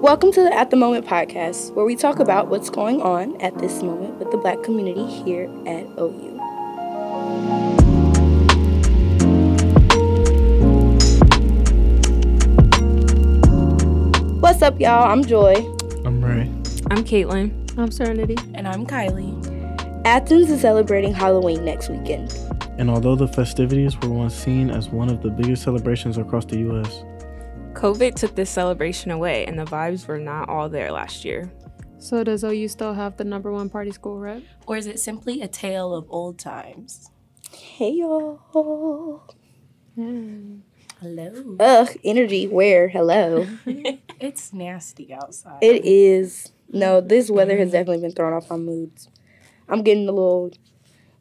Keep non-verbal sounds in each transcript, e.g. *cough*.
Welcome to the At the Moment podcast, where we talk about what's going on at this moment with the black community here at OU. What's up, y'all? I'm Joi. I'm Ray. I'm Caitlin. I'm Serenity. And I'm Kylie. Athens is celebrating Halloween next weekend. And although the festivities were once seen as one of the biggest celebrations across the U.S., COVID took this celebration away, and the vibes were not all there last year. So does OU still have the number one party school rep? Or is it simply a tale of old times? Hey, y'all. Hmm. Hello. Ugh, energy, where? Hello. *laughs* It's nasty outside. It is. No, this weather has definitely been throwing off my moods. I'm getting a little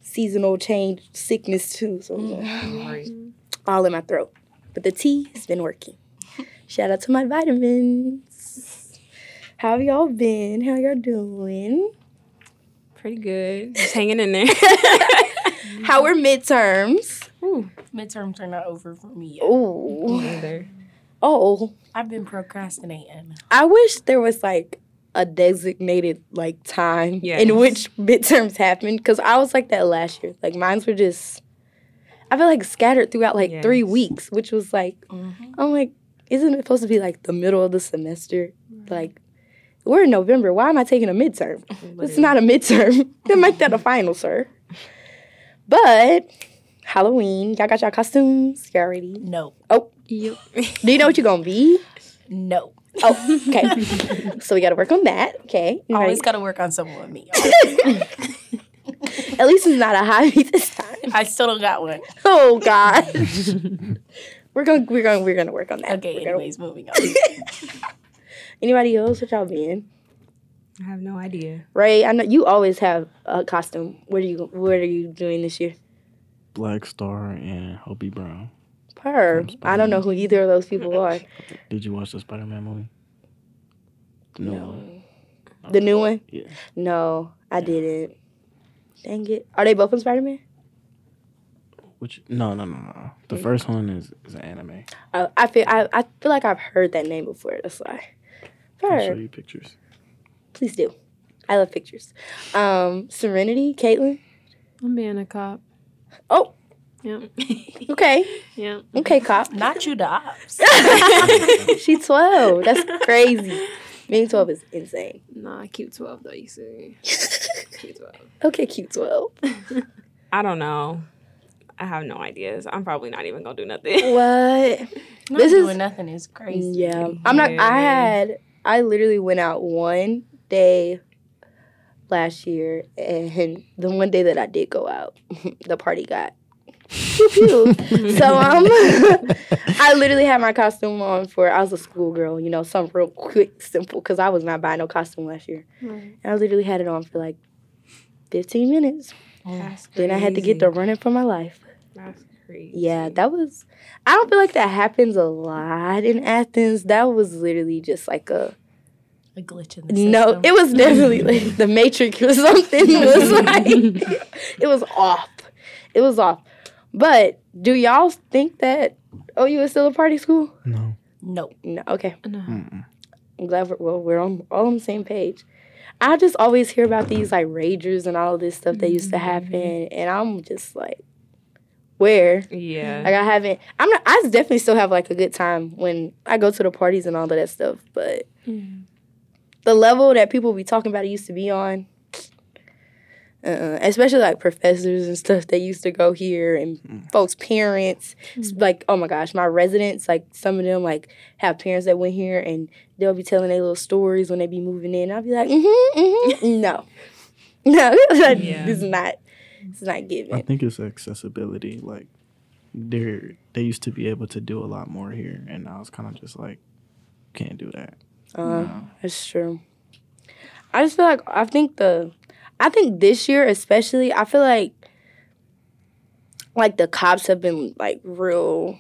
seasonal change sickness too, so mm. all in my throat. But the tea has been working. Shout out to my vitamins. How have y'all been? How y'all doing? Pretty good. Just hanging in there. *laughs* How were midterms? Ooh, Midterms are not over for me yet. Ooh. neither. Oh, I've been procrastinating. I wish there was like a designated like time in which midterms happened because I was like that last year. Like mines were just, I feel like scattered throughout like three weeks, which was like, mm-hmm. I'm like, isn't it supposed to be like the middle of the semester? Like, we're in November. Why am I taking a midterm? *laughs* It's not a midterm. *laughs* Then make that a final, sir. But Halloween, y'all got y'all costumes. Y'all ready? No. Oh, Yep. *laughs* do you know what you're gonna be? No. Oh, okay. so we got to work on that. Okay. You Always ready? got to work on someone with me. At least it's not a hobby this time. I still don't got one. Oh God. We're gonna we're gonna we're gonna work on that. Okay, We're gonna- anyways, moving on. *laughs* Anybody else? What y'all been? I have no idea. Ray, I know you always have a costume. What are you What are you doing this year? Black Star and Hobie Brown. Per. I don't know who either of those people are. *laughs* Did you watch the Spider-Man movie? The new No. one. The new one? Yeah. No, I didn't. Dang it. Are they both in Spider Man? Which? No, no, no, no. The first one is is an anime. Uh, I feel I, I feel like I've heard that name before. That's why. I'll show you pictures. Please do. I love pictures. Um, Serenity, Caitlin. I'm being a cop. Oh, Yep. *laughs* okay. Yep. Okay, cop. Not you, the ops. She's 12. That's crazy. Being 12 is insane. Nah, cute 12 though, you see. *laughs* Cute 12. Okay, cute 12. *laughs* I don't know. I have no ideas. I'm probably not even gonna do nothing. *laughs* What? Not This is- doing nothing is crazy. Yeah. I'm not, I had, I literally went out one day last year, and the one day that I did go out, *laughs* the party got. *laughs* pew pew. so um, I literally had my costume on for I was a schoolgirl, you know, something real quick, simple, because I was not buying no costume last year. Right. And I literally had it on for like 15 minutes. That's Then I had to get the running for my life. That's crazy. Yeah, that was. I don't feel like that happens a lot in Athens. That was literally just like a. A glitch in the system. No, it was definitely *laughs* like the Matrix or something. It *laughs* was like it was off. It was off. But do y'all think that oh, OU is still a party school? No. No. No. Okay, No. Mm-mm. I'm glad we're well. We're on all on the same page. I just always hear about these like ragers and all of this stuff that used to mm-hmm. happen, and I'm just like, where? Yeah. Like I haven't. I'm not. I definitely still have like a good time when I go to the parties and all of that stuff. But the level that people be talking about it used to be on, uh, especially like professors and stuff that used to go here and folks' parents. It's Like oh my gosh, my residents like some of them like have parents that went here and they'll be telling their little stories when they be moving in. I'll be like, mm-hmm, mm-hmm. *laughs* no, *laughs* no, *laughs* Yeah. this is not. It's not I think it's accessibility. Like, they they used to be able to do a lot more here, and now it's kind of just like, can't do that. Uh, That's true. I just feel like I think the, I think this year especially, I feel like, like the cops have been like real.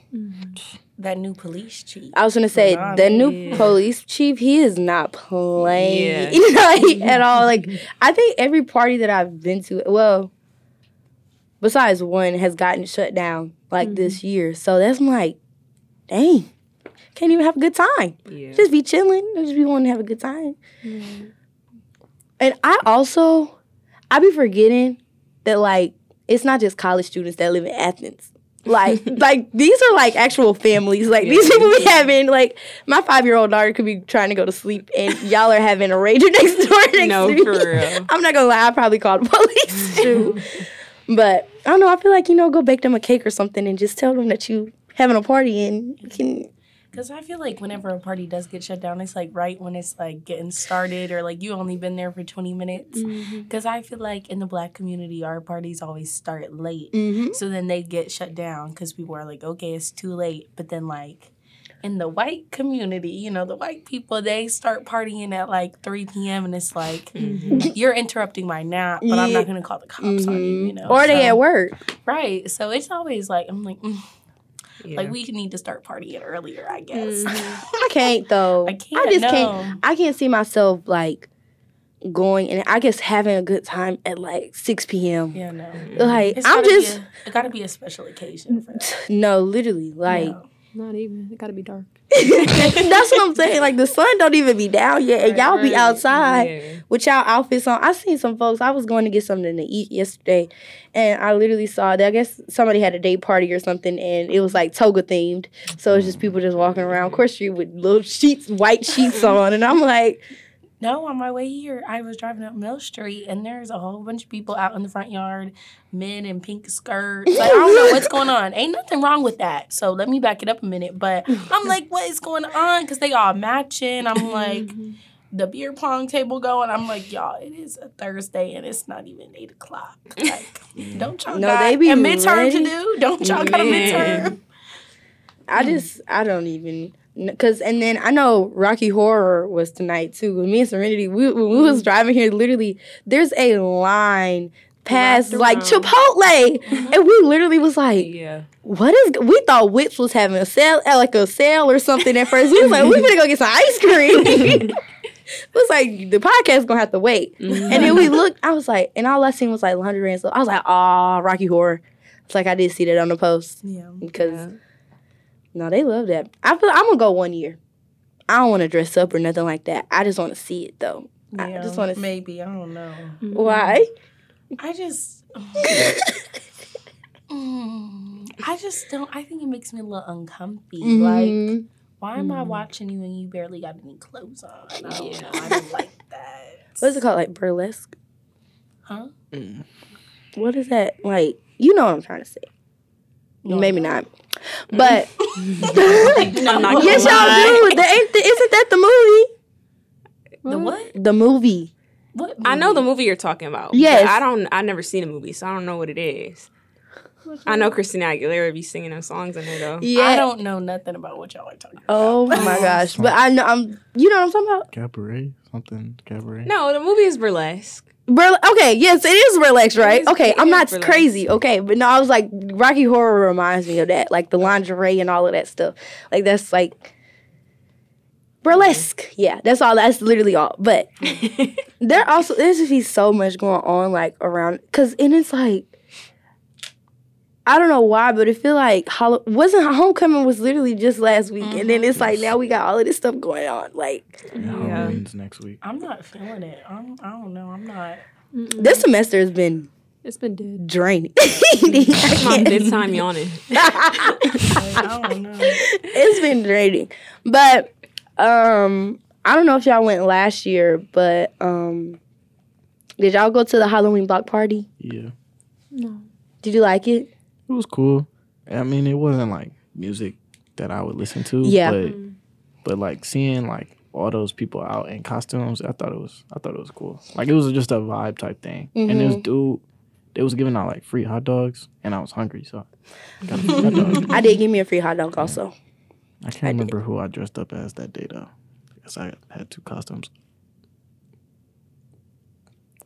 That new police chief. I was gonna say Nah, the new yeah. police chief, he is not playing Yeah. *laughs* like, at all. *laughs* Like I think every party that I've been to, well, besides one, has gotten shut down like this mm-hmm. year. So that's like, dang. can't even have a good time. Yeah. Just be chilling. Just be wanting to have a good time. Mm-hmm. And I also, I be forgetting that like it's not just college students that live in Athens. Like, *laughs* like these are like actual families. Like these people be having like my five year old daughter could be trying to go to sleep, and y'all are having a rager *laughs* next door next No, to me. for real. I'm not gonna lie, I probably called the police too. But I don't know. I feel like you know, go bake them a cake or something, and just tell them that you having a party and you can. Because I feel like whenever a party does get shut down, it's like right when it's like getting started or like you only been there for 20 minutes. Because I feel like in the black community, our parties always start late. Mm-hmm. So then they get shut down because people are like, okay, it's too late. But then, like, in the white community, you know, the white people, they start partying at like 3 p.m. and it's like, mm-hmm. *laughs* you're interrupting my nap, but I'm not going to call the cops on you, you mm-hmm. know? Or they So- at work. Right. So it's always like, I'm like, mm, Yeah. like we need to start partying earlier, I guess. Mm-hmm. I *laughs* can't though. I can't, I just no. can't. I can't see myself like going and I guess having a good time at like 6 p.m. yeah, no. Like It's I'm gotta be just a- it got to be a special occasion for that. *laughs* no, literally like. No. Not even. It gotta be dark. *laughs* That's what I'm saying. Like the sun don't even be down yet, and y'all be outside Yeah. with y'all outfits on. I seen some folks. I was going to get something to eat yesterday, and I literally saw that. I guess somebody had a day party or something, and it was like toga themed. So it's just people just walking around Court Street with little sheets, white sheets on, and I'm like, No, on my way here, I was driving up Mill Street and there's a whole bunch of people out in the front yard, men in pink skirts. Like, I don't know what's going on. Ain't nothing wrong with that. So let me back it up a minute. But I'm like, what is going on? Because they all matching. I'm like, the beer pong table going. I'm like, y'all, it is a Thursday and it's not even eight o'clock. Like, mm. don't y'all No, got they be a midterm ready. to do? Don't y'all got a midterm? I just, I don't even. Cause and then I know Rocky Horror was tonight too. With me and Serenity, we when we was driving here, literally there's a line past like. Chipotle, *laughs* and we literally was like, Yeah. what is we thought Whit's was having a sale uh, like a sale or something at first. We was like, we're gonna go get some ice cream. *laughs* *laughs* it was like the podcast gonna have to wait. And then we looked, I was like, and all I seen was like laundry and stuff. I was like, ah, Rocky Horror. It's like I did see that on the post. Yeah. Because Yeah. No, they love that. I feel I'm gonna go one year. I don't wanna dress up or nothing like that. I just wanna see it though. I Yeah, just wanna see maybe. I don't know. why. I just. Mm, I just don't. I think it makes me a little uncomfy. Like, Mhm. why am I watching you and you barely got any clothes on? I don't know. I don't like *laughs* that. what's it called? Like burlesque? Huh? Mm. What is that? Like, you know what I'm trying to say. No, Maybe mm. *laughs* no. not. But I'm not yes, gonna lie. y'all do. The, ain't the, isn't that the movie? The what? The movie. What? I know the movie? movie you're talking about. Yes. I don't. I never seen a movie, so I don't know what it is. I know Christina Aguilera be singing them songs in there though. Yeah. I don't know nothing about what y'all are talking about. Oh my *laughs* gosh! But I know I'm. You know what I'm talking about? Cabaret, something cabaret. No, the movie is burlesque. Okay, yes, it is burlesque, right? is- okay, I'm not burlesque. crazy. Okay, but no, I was like Rocky Horror reminds me of that, like the lingerie and all of that stuff. Like that's like burlesque. Yeah, that's all. That's literally all. But *laughs* there also there's just be so much going on like around because and it's like I don't know why, but it feel like Hall- wasn't homecoming was literally just last week, and then it's like now we got all of this stuff going on. Like And Halloween's next week. I'm not feeling it. I'm, I don't know. I'm not. this semester has been It's been dead. draining. It's my fifth time yawning. I don't know. it's been draining. But um I don't know if y'all went last year, but um did y'all go to the Halloween block party? Yeah, No. Did you like it? It was cool. I mean, it wasn't like music that I would listen to. Yeah. But, mm-hmm. but like seeing like all those people out in costumes, I thought it was I thought it was cool. Like it was just a vibe type thing. And this mm-hmm. dude, they was giving out like free hot dogs, and I was hungry, so I got a free hot dog. *laughs* I did give me a free hot dog also. I can't remember who I dressed up as that day though, because I had two costumes.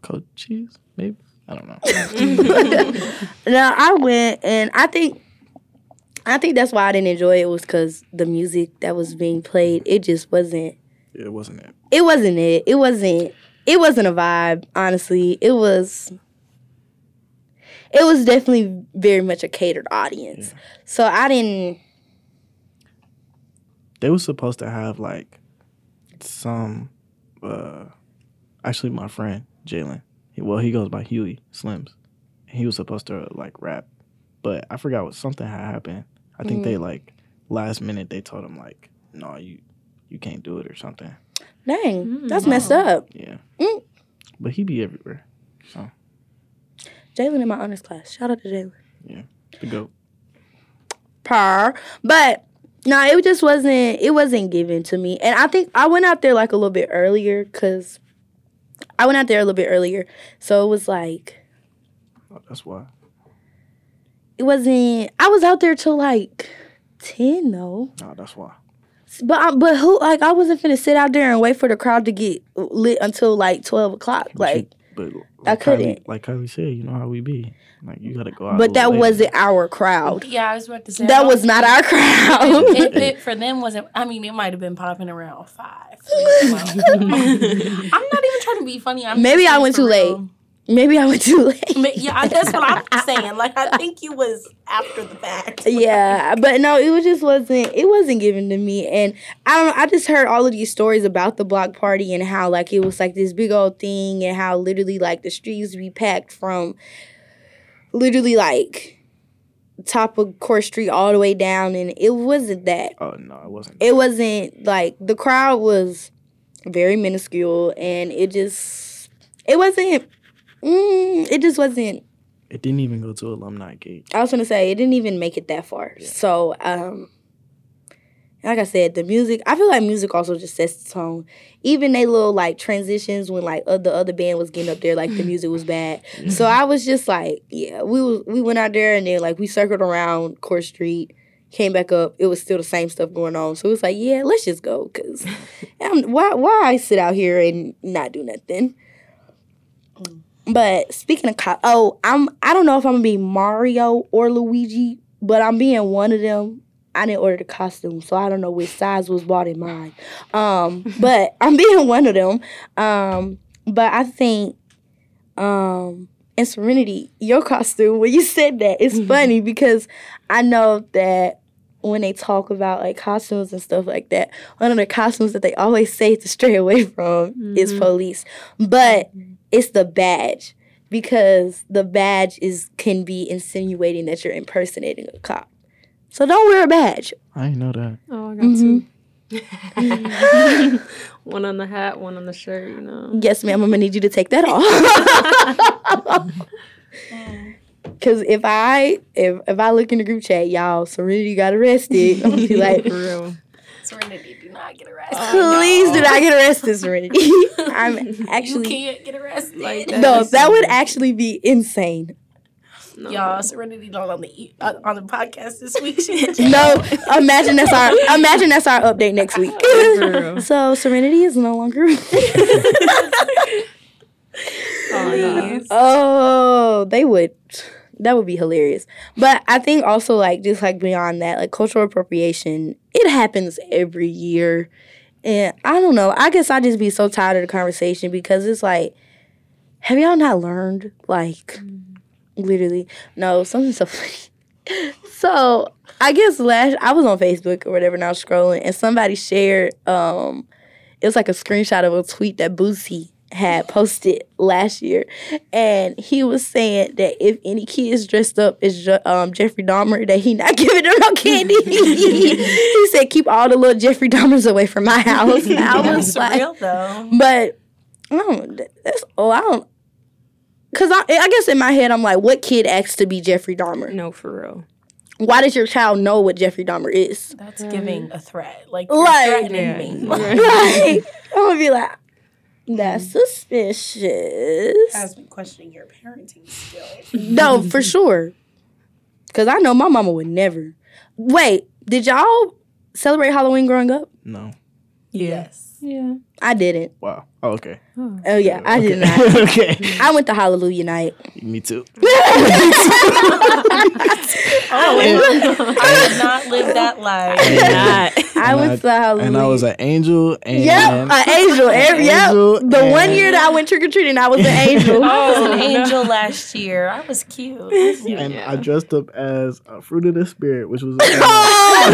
Coaches, maybe I don't know. *laughs* No, I went and I think I think that's why I didn't enjoy it was cuz the music that was being played, it just wasn't it wasn't it. it wasn't it. It wasn't it wasn't a vibe, honestly. It was it was definitely very much a catered audience. So I didn't they were supposed to have like some. uh Actually, my friend Jalen. He- Well, he goes by Huey Slims. He was supposed to like rap, but I forgot what something had happened. I think they like last minute they told him like, no, you you can't do it or something. Dang, that's messed up. Yeah. Mm. But he be everywhere. So Jalen in my honors class. Shout out to Jalen. Yeah, the goat. Per, but no, it just wasn't. It wasn't given to me, and I think I went out there like a little bit earlier because I went out there a little bit earlier, so it was like Oh, that's why. it wasn't. I was out there till like ten though. No, that's why. But I, but who like I wasn't finna sit out there and wait for the crowd to get lit until like twelve o'clock. But Like, you, but I like Kylie, couldn't. like Kylie said, you know how we be. Like you gotta go out. but that later. wasn't our crowd. Yeah, I was about to say That was not our crowd. It, *laughs* it for them wasn't. I mean, it might have been popping around five. *laughs* *laughs* I'm not even trying to be funny. I'm Maybe I went too real. late. Maybe I went too *laughs* late. Yeah, I- that's what I'm saying. Like, I think you was after the fact. *laughs* yeah, but no, it was just wasn't. It wasn't given to me, and I don't. know. I just heard all of these stories about the block party and how like it was like this big old thing, and how literally like the streets be packed from, literally like, top of Court Street all the way down, and it wasn't that. Oh no, it wasn't. It wasn't like the crowd was very minuscule, and it just it wasn't. Mm, it just wasn't It didn't even go to alumni gate. I was gonna say it didn't even make it that far. So, um, like I said, the music. I feel like music also just sets the tone. Even they little like transitions when like uh, the other band was getting up there, like the music was bad. *laughs* So I was just like, yeah, we was we went out there and then like we circled around Court Street, came back up. It was still the same stuff going on. So it was like, yeah, let's just go because *laughs* why why I sit out here and not do nothing. But speaking of co- oh, I'm I don't know if I'm gonna be Mario or Luigi, but I'm being one of them. I didn't order the costume, so I don't know which size was bought in mine. Um, *laughs* but I'm being one of them. Um, but I think um and Serenity, your costume, when you said that, it's *laughs* funny because I know that when they talk about like costumes and stuff like that, one of the costumes that they always say to stray away from is police. But it's the badge because the badge is can be insinuating that you're impersonating a cop. So don't wear a badge. I know that. Oh, I got two. Mm-hmm. *laughs* one on the hat, one on the shirt. You know. Yes, ma'am. I'm gonna need you to take that off. *laughs* Cause if I if if I look in the group chat, y'all, Serenity got arrested. *laughs* I'm gonna be like, For real. Serenity, do not get arrested. please do not get arrested, Serenity. *laughs* I'm actually you actually can't get arrested. Like no, that would actually be insane. No. Y'all, Serenity not on the uh, on the podcast this week. No, imagine that's our imagine that's our update next week. *laughs* so Serenity is no longer. *laughs* Oh, no. Oh, they would. That would be hilarious. But I think also like just like beyond that, like cultural appropriation, it happens every year. And I don't know. I guess I just be so tired of the conversation because it's like, have y'all not learned? Like, literally, no, something so *laughs* funny. so I guess last I was on Facebook or whatever, and I was scrolling, and somebody shared. um It was like a screenshot of a tweet that Boosie had posted last year, and he was saying that if any kids dressed up as Je- um, Jeffrey Dahmer, that he not *laughs* giving them no candy. *laughs* he said, "Keep all the little Jeffrey Dahmers away from my house." *laughs* And I was That's like, real though. but I don't. That's oh, I don't. Cause I, I guess in my head I'm like, what kid asked to be Jeffrey Dahmer? No, for real. Why does your child know what Jeffrey Dahmer is? That's giving a threat. Like you're Like- threatening Yeah. me. like, I'm gonna be like, that's mm-hmm. suspicious. Has me questioning your parenting skills. No, for *laughs* sure. Cause I know my mama would never. Wait, did y'all celebrate Halloween growing up? No. Yes. Yeah. I didn't. Wow. Oh, okay. Oh, oh yeah, I did Okay. not. *laughs* okay. I went to Hallelujah night. Me too. *laughs* Oh, I did not live that life. Not. I And went to Hallelujah. And I was an angel. And Yep, an angel. Every, yep. Angel The one year that I went trick or treating, I was an *laughs* angel. I was an angel last year. I was cute. and I dressed up as a fruit of the spirit, which was a oh,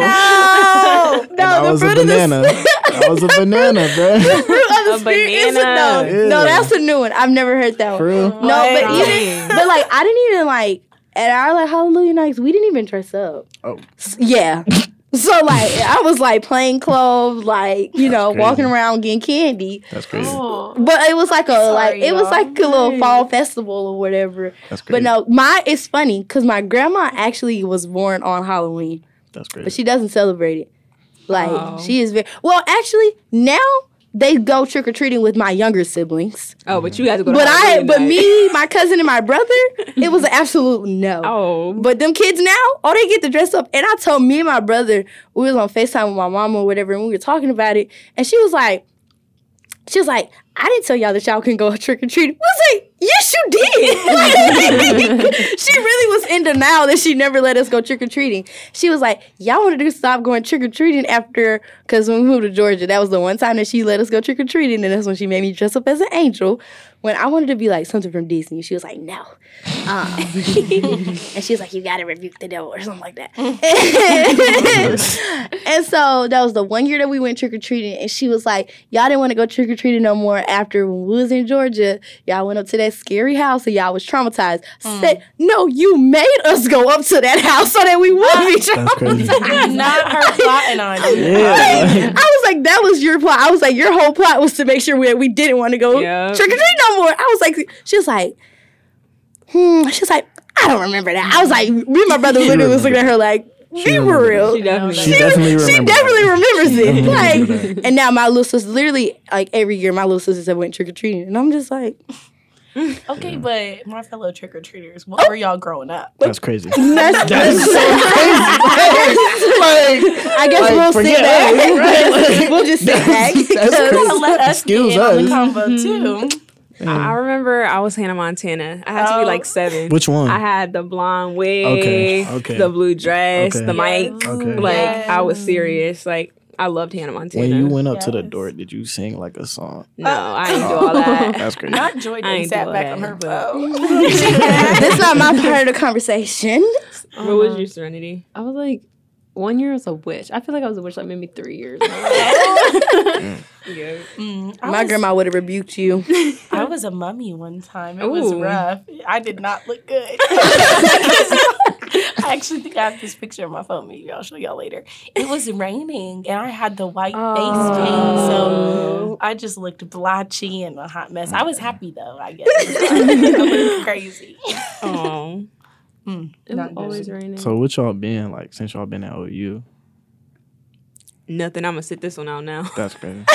was oh, fruit a of the banana. that *laughs* was a banana, bro. *laughs* The fruit of the A spirit is a, no, banana. no, that's a new one. I've never heard that For one. real? No, but What? even but like I didn't even like at our like Hallelujah nights, we didn't even dress up. Oh. S- Yeah. *laughs* So like I was like plain clothes, like, you know, crazy. walking around getting candy. That's crazy. Oh. But it was like a like it was y'all. like a little fall festival or whatever. That's crazy. But no, my it's funny because my grandma actually was born on Halloween, That's crazy. but she doesn't celebrate it. Like Oh. she is very well. Actually, now they go trick or treating with my younger siblings. Oh, but you had to go. To But I, but night. me, *laughs* my cousin, and my brother, it was an absolute no. Oh, But them kids now, oh, they get to dress up. And I told me and my brother, we was on FaceTime with my mom or whatever, and we were talking about it. And she was like, she was like, I didn't tell y'all that y'all can go *laughs* trick or treating. I was like, yes, you did. *laughs* Like, she really was in denial that she never let us go trick or treating. She was like, y'all wanted to stop going trick or treating after, because when we moved to Georgia, that was the one time that she let us go trick or treating. And that's when she made me dress up as an angel. When I wanted to be like something from Disney, she was like, no. Um, *laughs* and she was like, you got to rebuke the devil or something like that. *laughs* and so that was the one year that we went trick or treating. And she was like, y'all didn't want to go trick or treating no more after when we was in Georgia. Y'all went up to that scary house and y'all was traumatized. Said, no, you made us go up to that house so that we would be traumatized. Not her plotting on you. yeah. I was like, that was your plot. I was like, your whole plot was to make sure we, we didn't want to go trick or treat no more. I was like, she was like, hmm. She was like, I don't remember that. I was like, me and my brother literally was looking at her like, She be for real. she definitely. She definitely She definitely remembers it. remember Like, and now my little sister, literally, like every year, my little sisters have went trick or treating, and I'm just like, Okay, but my fellow trick or treaters, what were y'all growing up? That's crazy. that's, That's so crazy. *laughs* like, I guess Like, we'll sit forget back. us, right? Like, we'll just sit back. that's because- crazy. Let us Excuse get in on the us. combo Mm-hmm. too. I I mm. remember I was Hannah Montana. I had to be Oh. like seven. Which one? I had the blonde wig, Okay, okay. the blue dress, Okay. the mic. Okay. Like I was serious. Like I loved Hannah Montana. when you went up to the door, did you sing like a song? no, I didn't do all that. *laughs* That's crazy. Not Joi I done ain't sat do back all on her but- phone. *laughs* *laughs* That's not my part of the conversation. what was your uh-huh. Serenity? I was like, one year was a witch. I feel like I was a witch like maybe three years. *laughs* Yeah. Mm, My was- grandma would have rebuked you. I was a mummy one time. It was rough. I did not look good. *laughs* I actually think I have this picture on my phone. Maybe I'll show y'all later. It was raining and I had the white face paint, so I just looked blotchy and a hot mess. I was happy though. I guess *laughs* it was crazy. Oh, Mm, It was always raining. So what y'all been like since y'all been at OU? nothing. I'm gonna sit this one out now. That's crazy. *laughs*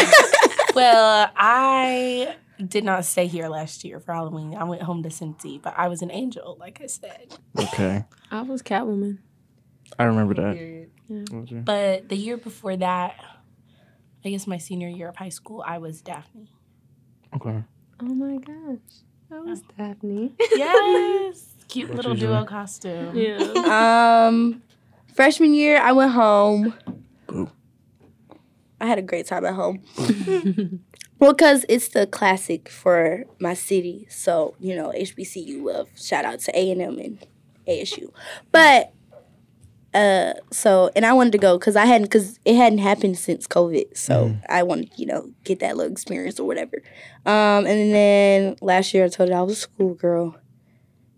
Well, I did not stay here last year for Halloween. I went home to Cincy, but I was an angel, like I said. Okay, I was Catwoman. I remember that. Period. What you- But the year before that, I guess my senior year of high school, I was Daphne. Okay. Oh my gosh. I was Daphne. Yes. *laughs* Cute little duo doing? costume. yeah. Um, freshman year, I went home. Boo. I had a great time at home. *laughs* *laughs* well, because it's the classic for my city. So, you know, HBCU love. Shout out to A&M and ASU. But, uh, so, and I wanted to go because I hadn't, because it hadn't happened since COVID. So I wanted, you know, get that little experience or whatever. Um, and then last year I told you I was a schoolgirl.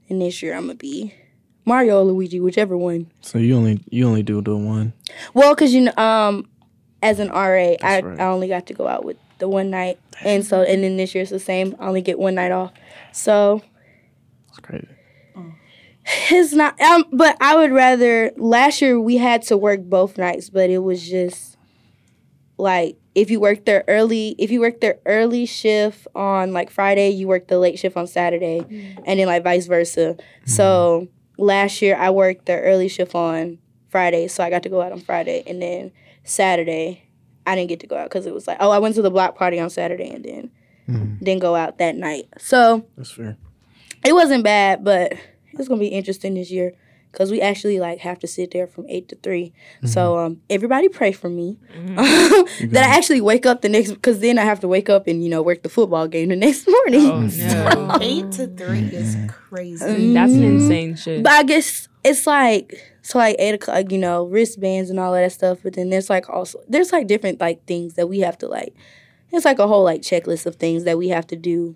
And this year I'm to be Mario or Luigi, whichever one. So you only you only do the one. Well, because you know, um, as an RA, I, right. I only got to go out with the one night, and so and then this year it's the same. I only get one night off, so That's crazy. *sighs* it's not. Um, but I would rather. Last year we had to work both nights, but it was just like if you work there early, if you work their early shift on like Friday, you work the late shift on Saturday, and then like vice versa. So last year I worked the early shift on Friday, so I got to go out on Friday, and then Saturday I didn't get to go out because it was like oh I went to the block party on Saturday and then Mhm. didn't go out that night. So That's fair. it wasn't bad, but it's gonna be interesting this year because we actually like have to sit there from eight to 3 So um, everybody pray for me *laughs* that I actually wake up the next because then I have to wake up and you know work the football game the next *laughs* morning. Oh no, Eight to three is crazy. Mm. that's an insane shit. But I guess it's like so like eight o'clock, you know, wristbands and all of that stuff. But then there's like also there's like different like things that we have to like. It's like a whole like checklist of things that we have to do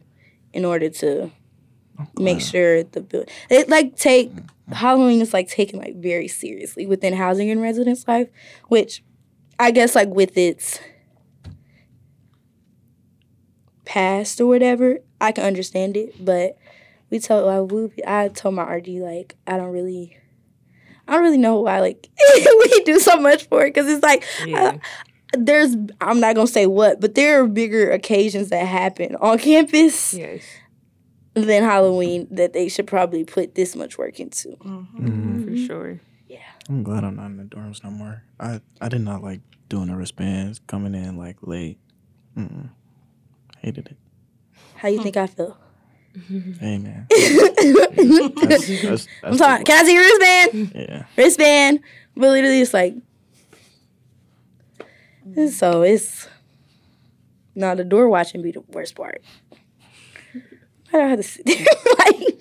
in order to make sure the build. It like take mm-hmm. Halloween is like taken like very seriously within housing and residence life, which I guess like with its past or whatever, I can understand it. But we told like, we, I told my RD like I don't really. I don't really know why like *laughs* we do so much for it because it's like uh, Yeah. there's I'm not gonna say what, but there are bigger occasions that happen on campus yes. Than Halloween that they should probably put this much work into. Mm-hmm. For sure. Yeah. I'm glad I'm not in the dorms no more. I I did not like doing the wristbands, coming in like late. Mm-mm. Hated it. How you think I feel? *laughs* Hey man. That's, *laughs* that's, that's I'm sorry. Can I see your wristband? Yeah. Wristband. But literally, it's like. So it's. Now the door watching be the worst part. I don't have to sit there. like,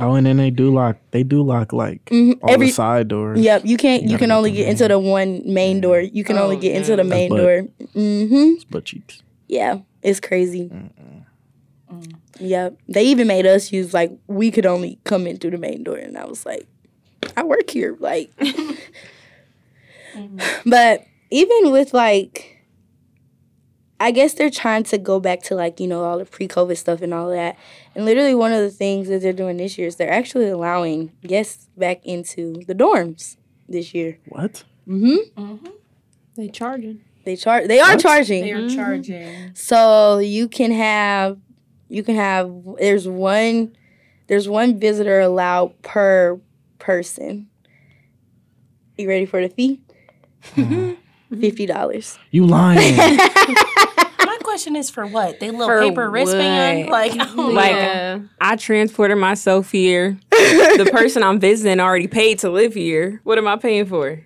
Oh, and then they do lock. They do lock like Mhm. all Every- the side doors. yep, you can't. You You can only get the into the one main door. You can only Oh, get into the main butt. door. Mm-hmm. It's butt cheeks. Yeah, it's crazy. Yep. They even made us use like we could only come in through the main door, and I was like, I work here, like. *laughs* *laughs* But even with like, I guess they're trying to go back to like you know all the pre-COVID stuff and all that. And literally, one of the things that they're doing this year is they're actually allowing guests back into the dorms this year. What? Mm-hmm. mm-hmm. They charging. They charge. They are What? charging. They are mm-hmm. charging. So you can have you can have there's one there's one visitor allowed per person. You ready for the fee? Uh-huh. *laughs* Fifty dollars. You lying? *laughs* My question is for what? They little For paper wristband? what? Like, I don't Like. Yeah. I transported myself here. the *laughs* person I'm visiting already paid to live here. What am I paying for?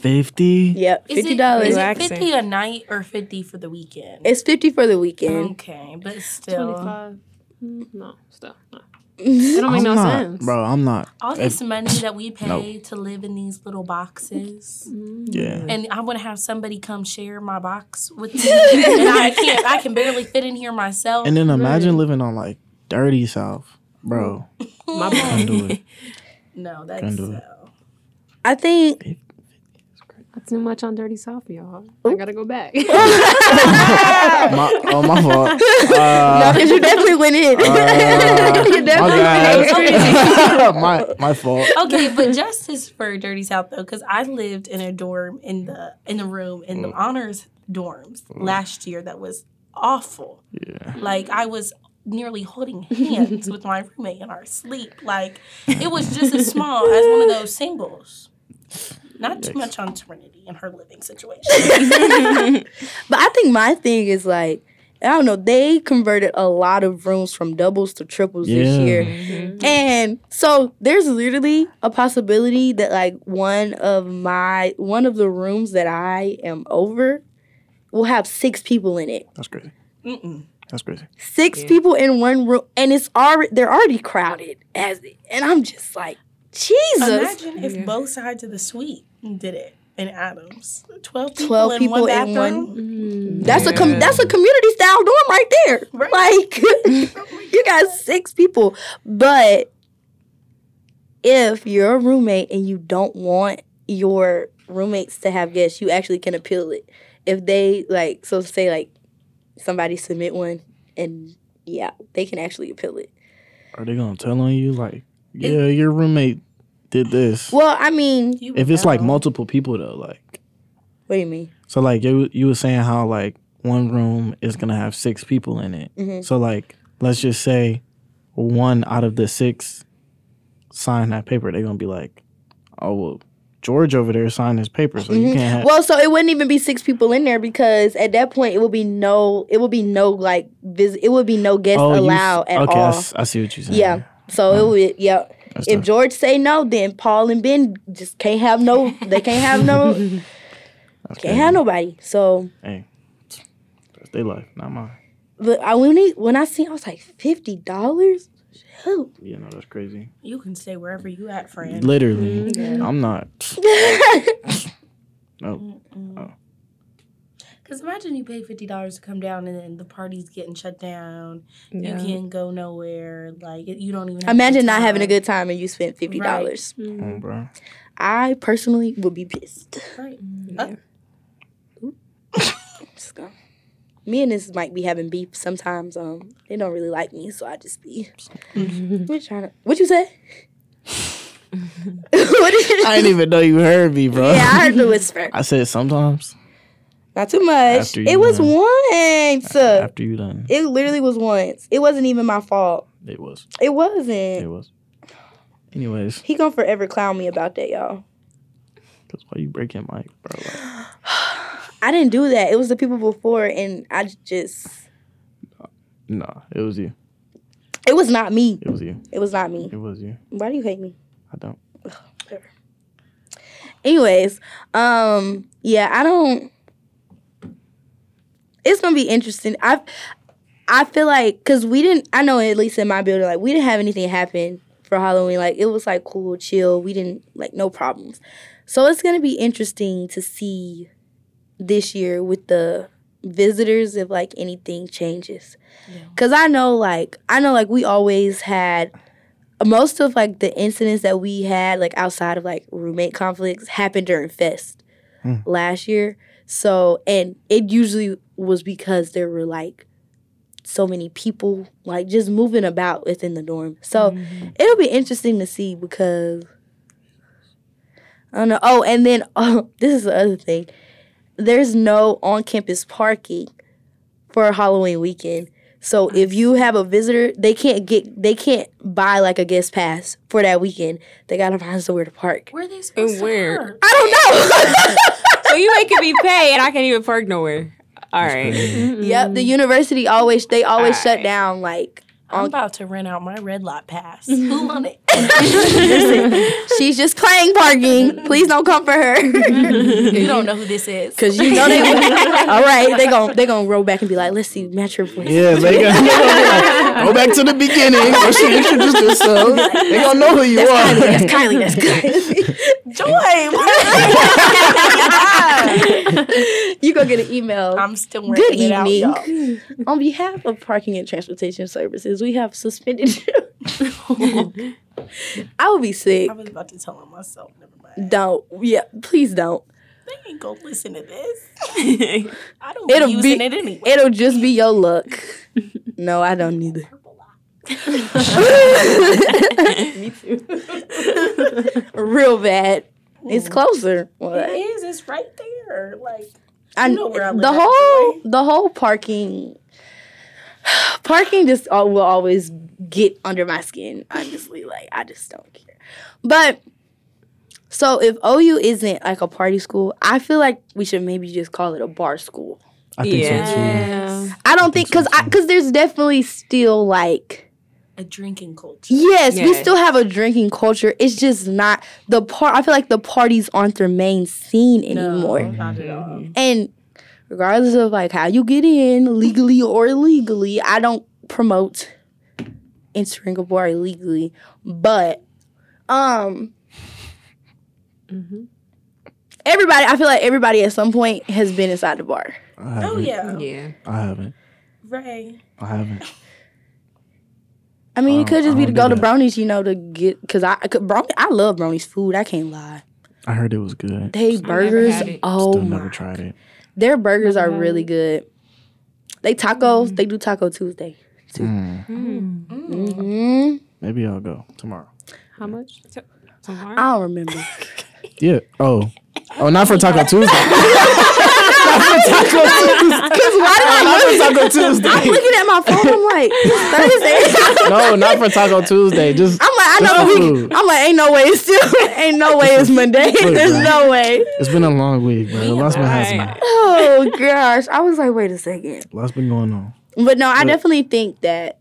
Fifty? Yep, Is fifty it, dollars. is it Relaxing. 50 a night or 50 for the weekend? It's fifty for the weekend. Okay, but still. 25. Mm, No, still. No. It don't make I'm no not, sense. bro. I'm not. All if- this money that we pay Nope. to live in these little boxes, mm. yeah. and I want to have somebody come share my box with me, *laughs* and I can't. I can barely fit in here myself. And then imagine living on like dirty South, bro. *laughs* My Can't do it. no, that's Can't do it. I think That's too much on Dirty South, y'all. I gotta go back. *laughs* *laughs* My, oh my fault. *laughs* no, Uh, because you definitely went in. uh, you definitely my went in. my my fault. okay, but justice for Dirty South though, because I lived in a dorm in the in the room in the honors dorms last year that was awful. Yeah. Like I was nearly holding hands with my roommate in our sleep. Like it was just as small as one of those singles. Not too much on Trinity and her living situation. *laughs* But I think my thing is like I don't know. They converted a lot of rooms from doubles to triples this Yeah. year, mm-hmm. and so there's literally a possibility that like one of my one of the rooms that I am over will have six people in it. That's crazy. Mm-mm. That's crazy. Six people in one room, and it's already they're already crowded as it, and I'm just like Jesus. Imagine if both sides of the suite did it in Adams. Twelve people, 12 in, people one in bathroom. one- mm. That's a com- that's a community style dorm right there. Right. Like *laughs* you got six people, but if you're a roommate and you don't want your roommates to have guests, you actually can appeal it. If they like, so say like somebody submit one, and yeah, they can actually appeal it. Are they gonna tell on you like, yeah, your roommate did this? Well, I mean, If would it's like multiple people though, like, what do you mean? so like you you were saying how like one room is gonna have six people in it. Mhm. So like, let's just say one out of the six sign that paper. They're gonna be like, oh well, George over there signed his paper, so you can't have. Mm-hmm. Well, so it wouldn't even be six people in there because at that point it would be no, it would be no like vis- it would be no guests Oh, you s- allowed at all. okay, I all. s- I, see what you're saying. Yeah. So it oh. would yeah. That's If tough. George say no, then Paul and Ben just can't have no. They can't have no. *laughs* That's can't have nobody. So, Hey, that's their life, not mine. but I when he, when I seen, I was like fifty dollars. Who? You know that's crazy. You can stay wherever you at, friend. Literally, mm-hmm. I'm not. *laughs* no, oh. Because imagine you pay fifty dollars to come down and then the party's getting shut down. Yeah. You can't go nowhere. Like you don't even. Have a Imagine not having a good time and you spent fifty dollars. oh, bro. I personally would be pissed. Right. Mm-hmm. Oh. *laughs* Just go. Me and this might be having beef sometimes. Um, they don't really like me, so I just be. Mm-hmm. We're trying to. What you say? *laughs* *laughs* what? I didn't even know you heard me, bro. Yeah, I heard the whisper. I said sometimes Not too much. It was done. once. after you done. It literally was once. It wasn't even my fault. It was. It wasn't. It was. Anyways, He gonna forever clown me about that, y'all. that's why you break your mic, bro. Like, *sighs* I didn't do that. It was the people before, and I just. no, it was you. It was not me. It was you. It was not me. It was you. Why do you hate me? I don't. Anyways, um, yeah, I don't. It's gonna be interesting. I, I feel like because we didn't. I know at least in my building, like we didn't have anything happen for Halloween. Like it was like cool, chill. We didn't like no problems. So it's gonna be interesting to see this year with the visitors if like anything changes. Cause I know like I know like we always had most of like the incidents that we had like outside of like roommate conflicts happened during fest hmm. last year so and it usually was because there were like so many people like just moving about within the dorm so mm-hmm. it'll be interesting to see because i don't know oh and then *laughs* oh this is the other thing there's no on-campus parking for halloween weekend so if you have a visitor, they can't get they can't buy like a guest pass for that weekend. They gotta find somewhere to park. Where are they supposed to where? park? I don't know. *laughs* *laughs* So you making me pay and I can't even park nowhere. All right. yep, the university always they always shut Alright. down like I'm about to rent out my red lot pass. *laughs* Who on it? *laughs* she's just playing parking. Please don't come for her. *laughs* you don't know who this is. Cause you know they all right. They gon' they gonna roll back and be like, let's see, match her voice. Yeah, they gonna, they gonna be like, go back to the beginning where she introduced herself. They gonna know who you are. That's Kylie. That's Kylie. Joi. you go get an email. I'm still Good renting it out, y'all. evening. On behalf of Parking and Transportation Services, we have suspended *laughs* you. I would be sick. I was about to tell on myself. Never mind. Don't. Yeah, please don't. They ain't gonna listen to this. *laughs* I don't It'll be be. it anyway. It'll just be your luck. No, I don't either. *laughs* Me too. Real bad. It's closer. It is. It's right there. Like I know where I live the whole the whole parking *sighs* parking just al- will always get under my skin. Honestly, like I just don't care. But so if OU isn't like a party school, I feel like we should maybe just call it a bar school. I think so too. I don't think because because there's definitely still like a drinking culture. yes, we still have a drinking culture. It's just not the part. I feel like the parties aren't their main scene anymore. Not at all. Mm-hmm. And regardless of like how you get in, legally or illegally, I don't promote entering a bar illegally. But um everybody I feel like everybody at some point has been inside the bar. Oh yeah. Yeah. I haven't. Ray. I haven't. I mean, I it could just be to go do to that. Brownies, you know, to get because I could Brownie. I love Brownies food. I can't lie. I heard it was good. They never burgers. had it. Oh Still my! never tried it. Their burgers are really good. They tacos. They do Taco Tuesday. Mm. hmm Maybe I'll go tomorrow. How much? T- tomorrow? I don't remember. *laughs* Yeah. Oh. Oh, not for Taco *laughs* Tuesday. *laughs* taco tuesday Because why did I not look? For Taco *laughs* I'm looking at my phone. I'm like, Thursday. No, not for Taco Tuesday. Just I'm like, I know for the food. I'm like, ain't no way it's still, ain't no way it's Monday. Look, There's bro. no way. it's been a long week, bro. Lots been happening. Oh gosh, I was like, wait a second. Lots been going on. But no, I But- definitely think that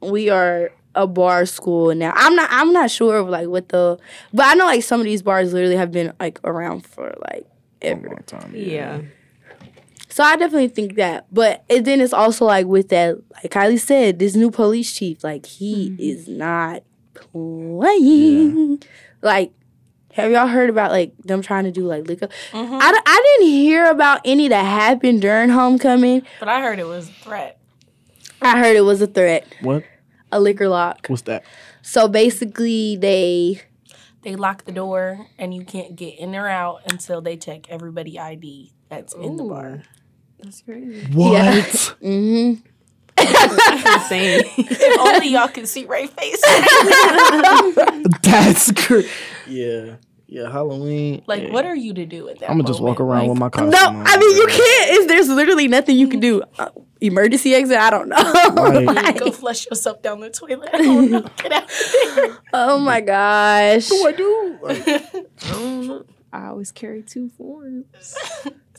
we are a bar school now. I'm not. I'm not sure of like what the, but I know like some of these bars literally have been like around for like A long time. Yeah. So So I definitely think that. But it, then it's also like with that, like Kylie said, this new police chief, like he mm-hmm. is not playing. Like, have y'all heard about like them trying to do like liquor? Mm-hmm. I I didn't hear about any that happened during homecoming. But I heard it was a threat. I heard it was a threat, What? a liquor lock. What's that? So basically, they They lock the door and you can't get in or out until they check everybody ID that's in the bar. That's crazy. Yeah. What? hmm That's Insane. *laughs* if only y'all could see Ray face. *laughs* That's crazy. Yeah. Yeah, Halloween. like, yeah. what are you to do with that? I'm gonna just walk around Like, with my costume. No, on, I mean you can't. It's, there's literally nothing you can do. Uh, emergency exit. I don't know. Right. *laughs* Go flush yourself down the toilet. I don't know. Get out there. oh my gosh. What do I do? Like, I don't know. I always carry two forms.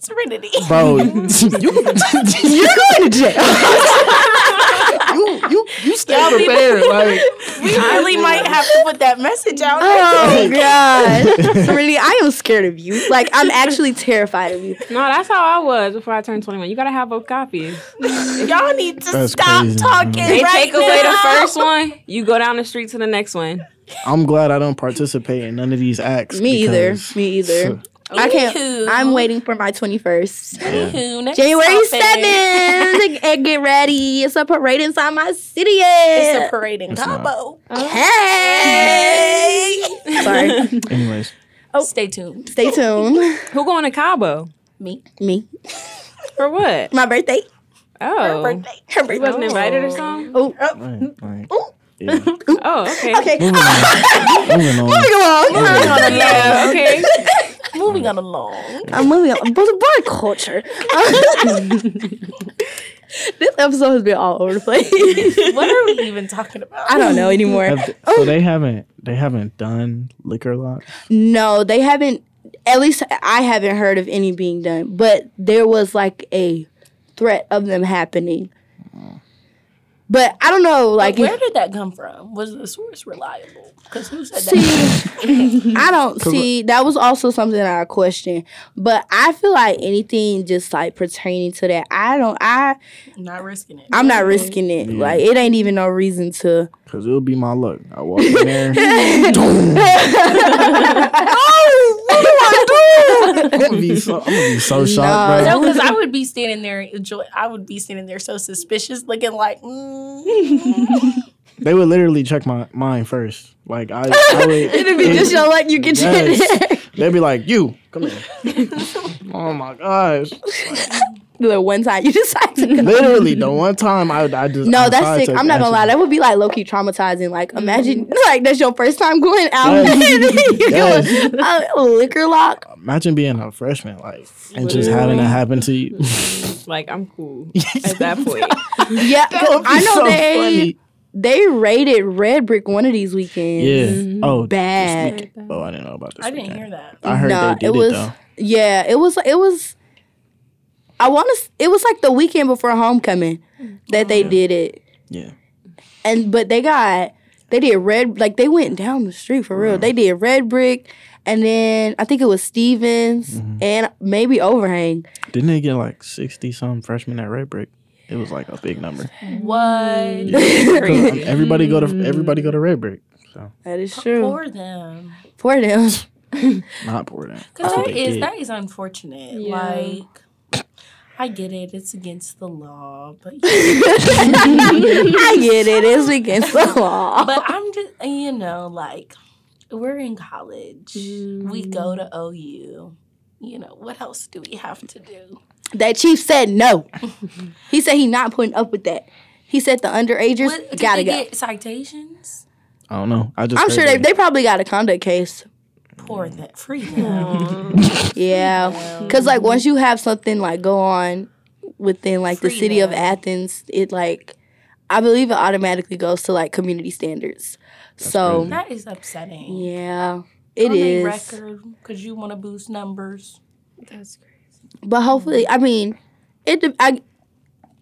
Serenity. bro, *laughs* you, you, You're going to jail. *laughs* you, you, you stay Y'all be- prepared. Like, *laughs* We really might have to put that message out. oh gosh. Serenity, I am scared of you. Like I'm actually terrified of you. No, that's how I was before I turned 21. You gotta have both copies. Y'all need to That's stop crazy, talking man. They right take away the first one, you go down the street to the next one. I'm glad I don't participate in none of these acts. Me either. Me either. I can't. I'm waiting for my 21st. Anywho, next January topic. 7th. and get ready. It's a parade inside my city. It's a parade in It's not. Cabo. Hey. *laughs* Sorry. Anyways, Oh, Stay tuned. Stay tuned. Who going to Cabo? Me. Me. For what? My birthday. Oh. Her birthday. Her You birthday. wasn't invited or something? Oh. oh. right, right. Yeah. Oh, okay. Okay. *laughs* Moving on. Moving on. Moving along. Moving on. Yeah, okay. Moving on along. I'm moving on. But boy culture. *laughs* this episode has been all over the place. *laughs* What are we even talking about? I don't know anymore. Have th- so they haven't they haven't done liquor lock. No, they haven't. At least I haven't heard of any being done. But there was like a threat of them happening. But I don't know. Like, Where did that come from? Was the source reliable? Because who said see, that? *laughs* I don't see. That was also something that I questioned. But I feel like anything just like pertaining to that, I don't. I Not risking it. I'm not mm-hmm. risking it. Yeah. Like it ain't even no reason to. Cause it'll be my luck. I walk in there. *laughs* *laughs* I'm gonna be *laughs* so, I'm gonna be so shocked, No, bro. because I would be standing there. Enjoy. I would be standing there so suspicious, looking like. Mm. *laughs* They would literally check my mine first. Like I, I would. *laughs* It'd be just your like you get Yes. They'd be like, "You come here." oh my gosh! the one time you decide to go. Literally, the one time I, I just No, I that's sick. I'm not gonna lie. That would be like low key traumatizing. Like, imagine like that's your first time going out. Yes. you go, a liquor lock. Imagine being a freshman, like, and just having that happen to you. Like, I'm cool *laughs* at that point. yeah, That would be I know so they funny. they raided Red Brick one of these weekends. Yeah. Mm-hmm. Oh, bad. Oh, I didn't know about this. I didn't hear that. I heard Nah, they did it it, was though. yeah. It was it was. I want to. It was like the weekend before homecoming that they did it, Yeah. and but they got they did red like they went down the street for real. They did Red Brick, and then I think it was Stevens Mm-hmm. and maybe Overhang. Didn't they get like sixty some freshmen at Red Brick? It was like a big number. What? 'Cause, *laughs* um, everybody go to everybody go to Red Brick. So That is true For them. for them. *laughs* not poor them. Because That's what that they is did. that is unfortunate. Yeah. Like, I get it; it's against the law, but *laughs* I get it. It's against the law. but I'm just you know like we're in college. We go to mm. OU. You know what else do we have to do? That chief said no. he said he not putting up with that. He said the underagers What, gotta they go. get citations? I don't know. I just I'm sure they, they probably got a conduct case. Poor that hmm. *laughs* free them. Yeah, because like once you have something like go on within like the Free city of. Athens, it like I believe it automatically goes to like community standards. so crazy. That is upsetting. yeah, it On is. record because you want to boost numbers. That's crazy. But hopefully, I mean, it. I,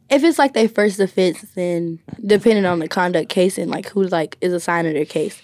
if it's like their first offense, then depending on the conduct case and like who like is assigning their case,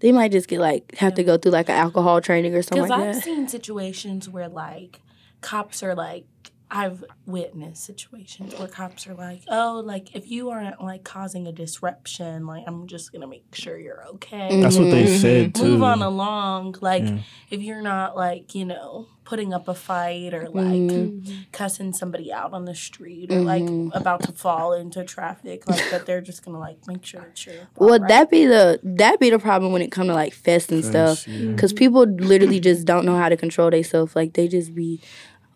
they might just get like have to go through like an alcohol training or something Because like I've that. seen situations where like cops are like I've witnessed situations where cops are like, "Oh, like if you aren't like causing a disruption, like I'm just gonna make sure you're okay. That's what they said too. Move on along. Like Yeah. if you're not like you know putting up a fight or like Mm-hmm. cussing somebody out on the street or like about to fall into traffic, like that they're just gonna like make sure that you're Well, alright. that be the that be the problem when it come to like fests and stuff. Fests, yeah. Because people literally just don't know how to control themselves. Like they just be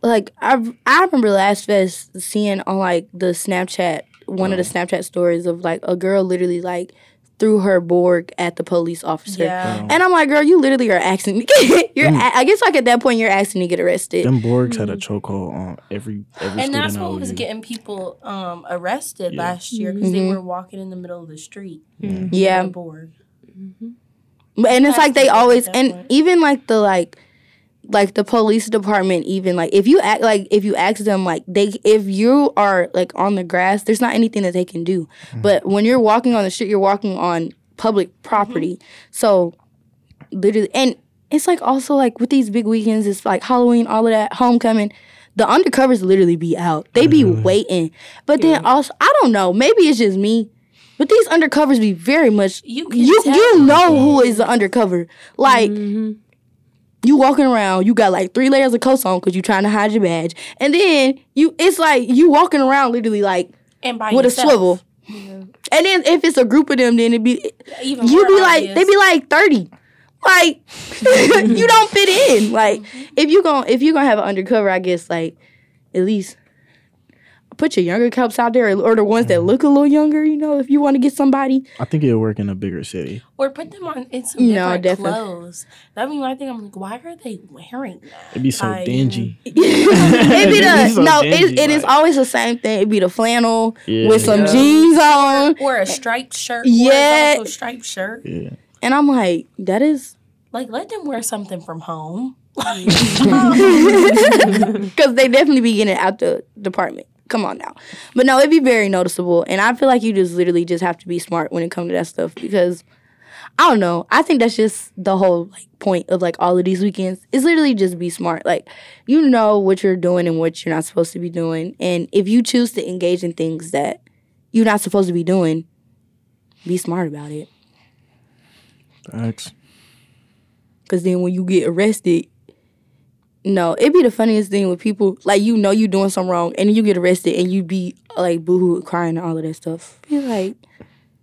like I I remember last fest seeing on like the Snapchat one of the Snapchat stories of like a girl literally like threw her Borg at the police officer. yeah. And I'm like, girl, you literally are asking. *laughs* you're. a- I guess like at that point, you're asking to get arrested. Them Borgs had a chokehold on every every And that's what was getting people um, arrested Yeah. last year because they were walking in the middle of the street. Mm-hmm. yeah, on a board. But- and it's like they That's the always point. and even like the like like the police department even like if you act like if you ask them like they if you are like on the grass there's not anything that they can do. Mm-hmm. But when you're walking on the street you're walking on public mm-hmm. property. So literally and it's like also like with these big weekends it's like halloween all of that homecoming the undercovers literally be out. They be waiting. But then also i don't know maybe it's just me but these undercovers be very much You can you tell. you know who is the undercover. Like mm-hmm. You walking around, you got like three layers of coats on because you trying to hide your badge, and then you it's like you walking around literally like And by with yourself. a swivel. And then if it's a group of them, then it be Even you be like obvious. they be like thirty. Like *laughs* you don't fit in. Like mm-hmm. if you gon' if you gonna have an undercover, I guess like at least put your younger cops out there or the ones that mm-hmm. look a little younger. You know, if you want to get somebody. I think it'll work in a bigger city. or put them on in some No, different definitely. clothes. That mean I think I'm like, why are they wearing that? It'd be so Like, dingy. *laughs* it be *laughs* the It'd be so no, dingy, it, it is like- always the same thing. It'd be the flannel Yeah. with some Yeah. jeans on, Or a striped shirt. Yeah. Or a striped shirt. Yeah. and I'm like, that is Like let them wear something from home. *laughs* because they definitely be getting it out the department. Come on now, but no, it'd be very noticeable, and I feel like you just literally just have to be smart when it comes to that stuff because I don't know. I think that's just the whole like point of like all of these weekends is literally just be smart. Like you know what you're doing and what you're not supposed to be doing, and if you choose to engage in things that you're not supposed to be doing, be smart about it. Thanks. Cause then when you get arrested, no, it'd be the funniest thing with people like you know you doing something wrong and you get arrested and you be like boohoo crying and all of that stuff. Be like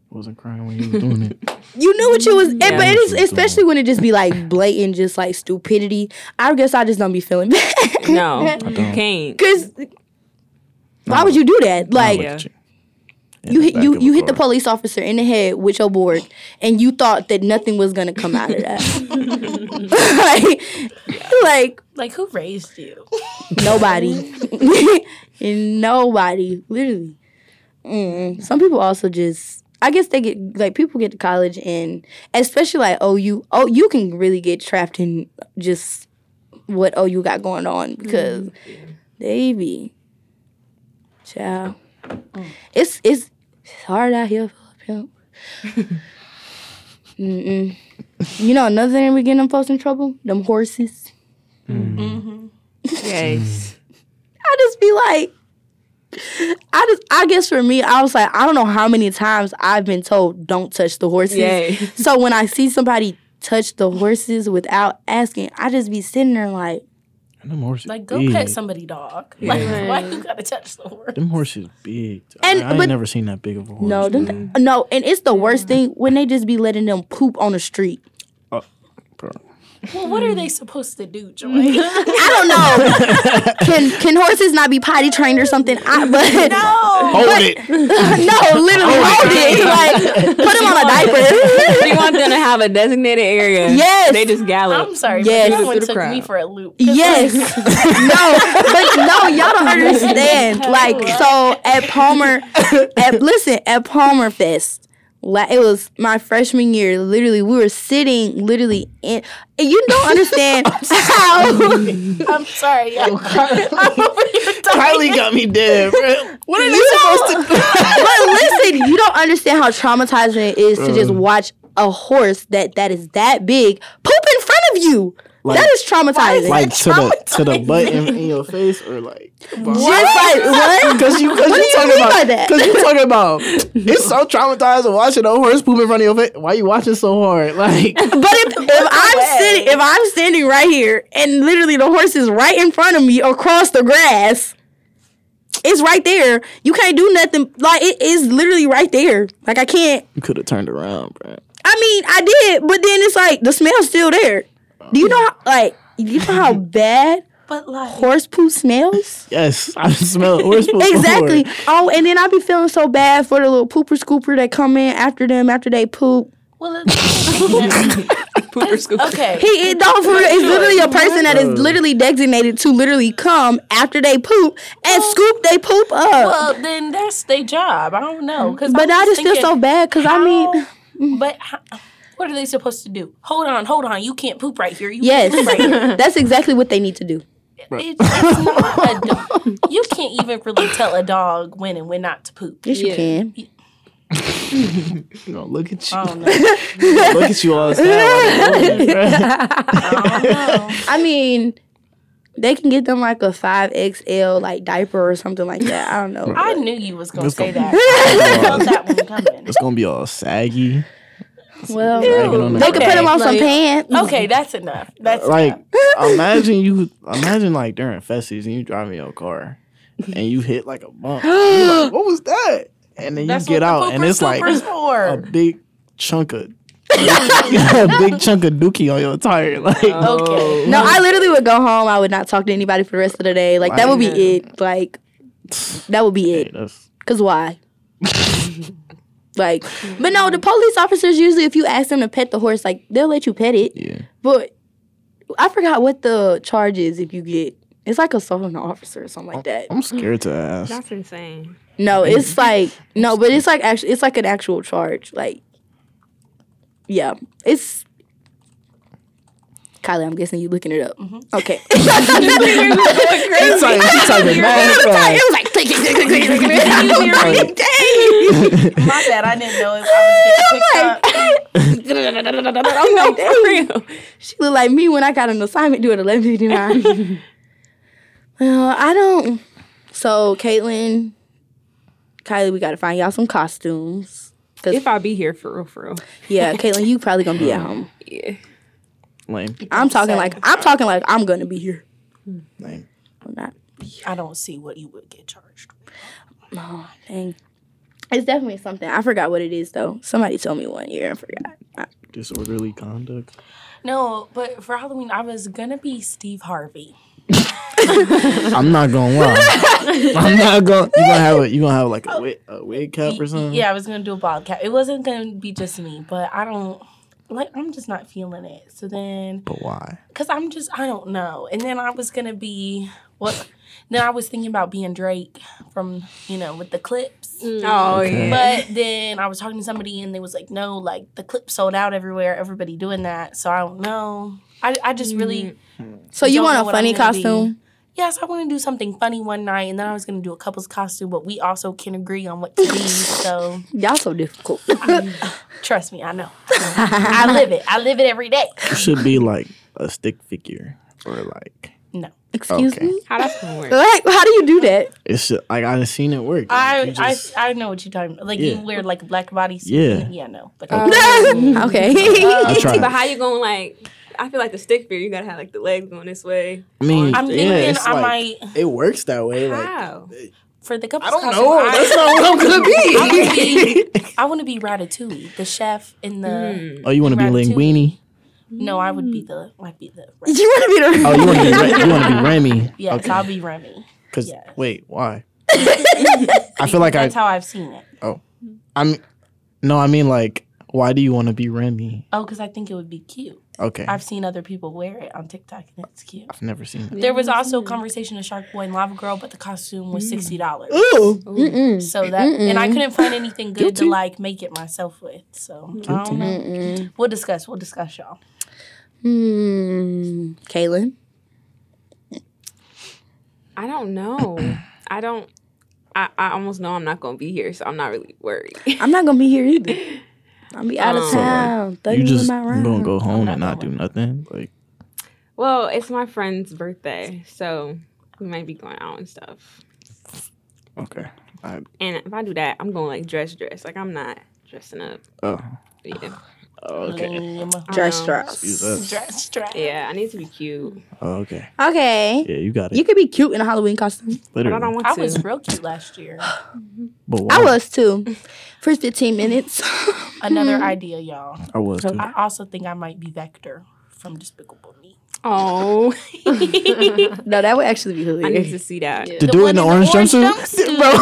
Wasn't crying when you was doing it. *laughs* you knew what you was, and, but it is Yeah. especially when it just be like blatant, just like stupidity. I guess I just don't be feeling bad. No, *laughs* you can't. Cause why would you do that? Like Yeah. You hit you you hit the police officer in the head with your board, and you thought that nothing was gonna come out of that. *laughs* like, like Like who raised you? nobody, *laughs* nobody, literally. Mm. Some people also just. I guess they get like people get to college and especially like OU. Oh, you can really get trapped in just what OU got going on because they be, child. It's it's hard out here for a pimp. Mm-mm. You know another thing we getting them folks in trouble? Them horses. Mm hmm. Yes. I just be like, I just, I guess for me, I was like, I don't know how many times I've been told don't touch the horses. Yay. So when I see somebody touch the horses without asking, I just be sitting there like, And them horses Like go big. pet somebody, dog. Like why you gotta touch the horse? Them horses big. And- I, I ain't never seen that big of a horse. no, them, no, and it's the worst thing when they just be letting them poop on the street. Bro. Well, what are they hmm. supposed to do, *laughs* Joi? I don't know. *laughs* can can horses not be potty trained or something? I, but *laughs* Hold it. no, literally hold it. Like put them on a diaper. you want them to have a designated area. Yes. They just gallop. I'm sorry, Yes. but that one To the took me for a loop. Yes. no, but no, y'all don't understand. Like, so at Palmer, at listen, at Palmer Fest, la- it was my freshman year. Literally, we were sitting literally in. and You don't understand *laughs* how. I'm *laughs* sorry. I'm, oh, *laughs* I'm over here Kylie got me dead, bro. What are they You supposed don't, to but listen, you don't understand how traumatizing it is to just mm. watch a horse that that is that big poop in front of you. Like, that is traumatizing. like to the to the butt in, in your face or like Just like what? because you because What you do you talking mean about by that? because you talking about it's so traumatizing watching a horse poop in front of your face. Why you watching so hard? *laughs* Like But if, if *laughs* I'm sitting if I'm standing right here and literally the horse is right in front of me across the grass, it's right there. You can't do nothing. Like it is literally right there. Like I can't. you could have turned around, bro. I mean, I did, but then it's like the smell's still there. Do you know how, like you know how *laughs* bad But like, horse poo smells? Yes, *laughs* I smell horse poop. exactly. before. Oh, and then I be feeling so bad for the little pooper scooper that come in after them after they poop. well, *laughs* Pooper scooper. okay. He it, no, for it's literally a person that is literally designated to literally come after they poop and scoop they poop up. Well, then that's their job. I don't know. Cause but I just feel so bad because I mean, mean, but how, what are they supposed to do? Hold on, hold on. You can't poop right here. You yes, can't poop right here. *laughs* that's exactly what they need to do. It's, it's not *laughs* a dog. You can't even really tell a dog when and when not to poop. Yes, you Yeah. can. You know, look at you. I don't *laughs* know. look at you all sad. Like, I. I mean, they can get them like a five XL like diaper or something like that. I don't know. I knew you was gonna It's say gonna- that. I felt that one coming. it's gonna be all saggy. Well, Dragging on the they could put them on some pants. Okay, that's enough. That's like enough. *laughs* imagine you imagine like during fest season you driving your car and you hit like a bump. Like, *gasps* what was that? And then you That's get what out and it's like for. a big chunk of *laughs* a big chunk of dookie on your tire. Like Okay. No, I literally would go home. I would not talk to anybody for the rest of the day. Like that would be it. Like that would be it. Cause why? *laughs* like, mm-hmm. but no, the police officers usually, if you ask them to pet the horse, like they'll let you pet it. yeah. But I forgot what the charge is if you get. It's like assaulting an officer or something like that. I'm scared to ask. That's insane. No, it's like no, but it's like actually, it's like an actual charge. Like, yeah, it's. Kylie, I'm guessing you looking it up. Mm-hmm. Okay. *laughs* *laughs* She's like, she's typing mad fast. it was like click, click, click, click, click, click, click. I'm like, dang. My bad. I didn't know if I was *laughs* getting picked up. I'm like, dang. real. She looked like me when I got an assignment due at eleven fifty nine. well, I don't. So, Caitlin, Kylie, we got to find y'all some costumes. If I be here for real, for real. yeah, Caitlin, you probably gonna be at mm. home. Yeah. Lame. I'm talking like I'm talking like I'm gonna be here. Lame. I'm not. I don't see what you would get charged. with. Oh, dang. It's definitely something. I forgot what it is though. Somebody told me one year. I forgot. I- Disorderly conduct. No, but for Halloween, I was gonna be Steve Harvey. *laughs* I'm not gonna lie. *laughs* I'm not gonna. You gonna have a you gonna have like a oh. wig, a wig cap or something? Yeah, I was gonna do a bald cap. It wasn't gonna be just me, but I don't like. I'm just not feeling it. So then, But why? cause I'm just I don't know. And then I was gonna be what? Then I was thinking about being Drake from you know with the clips. Mm. Oh Okay. yeah. But then I was talking to somebody and they was like, no, like the clip sold out everywhere. Everybody doing that. So I don't know. I, I just really, mm. So you want a funny gonna be. costume? Yes, I want to do something funny one night. And then I was going to do a couple's costume, but we also can agree on what to be. So *laughs* Y'all so difficult. *laughs* trust me, I know. I live it. I live it every day. You should be like a stick figure or like No. Excuse Okay. me. How that's gonna work? Like, how do you do that? it's just, like I've seen it work. I, you just- I I know what you're talking about. Like Yeah. you wear like a black bodysuit. Yeah. Yeah, no. But *laughs* okay. I tried. But how you going like? I feel like the stick figure, you gotta have like the legs going this way. I mean, I'm yeah, thinking it's I like, might It works that way. Like How? for the couple's I don't costume, know. I- That's not what I'm gonna I want to be. be, I want to *laughs* be Ratatouille, the chef in the. Mm. oh, you want to be Ratatouille. linguini? No, I would be the. I'd be the. you want to be the? *laughs* Oh, you want to be Re- you want to be Remy? Yes, Okay. I'll be Remy. Cause yes. wait, why? *laughs* I feel like I. That's how I've seen it. Oh, I'm. No, I mean like, why do you want to be Remy? Oh, because I think it would be cute. Okay, I've seen other people wear it on TikTok and it's cute. I've never seen it. There was also a conversation of Shark Boy and Lava Girl, but the costume was sixty dollars. Ooh. Mm-mm. So that, and I couldn't find anything good Guilty. to like make it myself with. So I don't know. Mm-mm. We'll discuss. We'll discuss, y'all. Hmm. Kaylin. I don't know. *clears throat* I don't. I, I almost know I'm not gonna be here, so I'm not really worried. I'm not gonna be here either. *laughs* I'll be out of Um, town. You just with my gonna go home not and not do nothing. Like Well, it's my friend's birthday, so we might be going out and stuff. Okay. I, And if I do that, I'm going like dress dress. Like I'm not dressing up. oh. Yeah. Oh, okay. Lame. Dress know. dress. Excuse. Dress, dress. Yeah, I need to be cute. Oh, okay. Okay. Yeah, you got it. You could be cute in a Halloween costume. But I Literally. don't want I to. was real cute last year. *gasps* But why? I was too. First 15 minutes. *laughs* Another idea, y'all. I was too. I also think I might be Vector from Despicable Me. Oh, *laughs* no, that would actually be hilarious. I need to see that. to do it in the orange jumpsuit? *laughs* bro. no,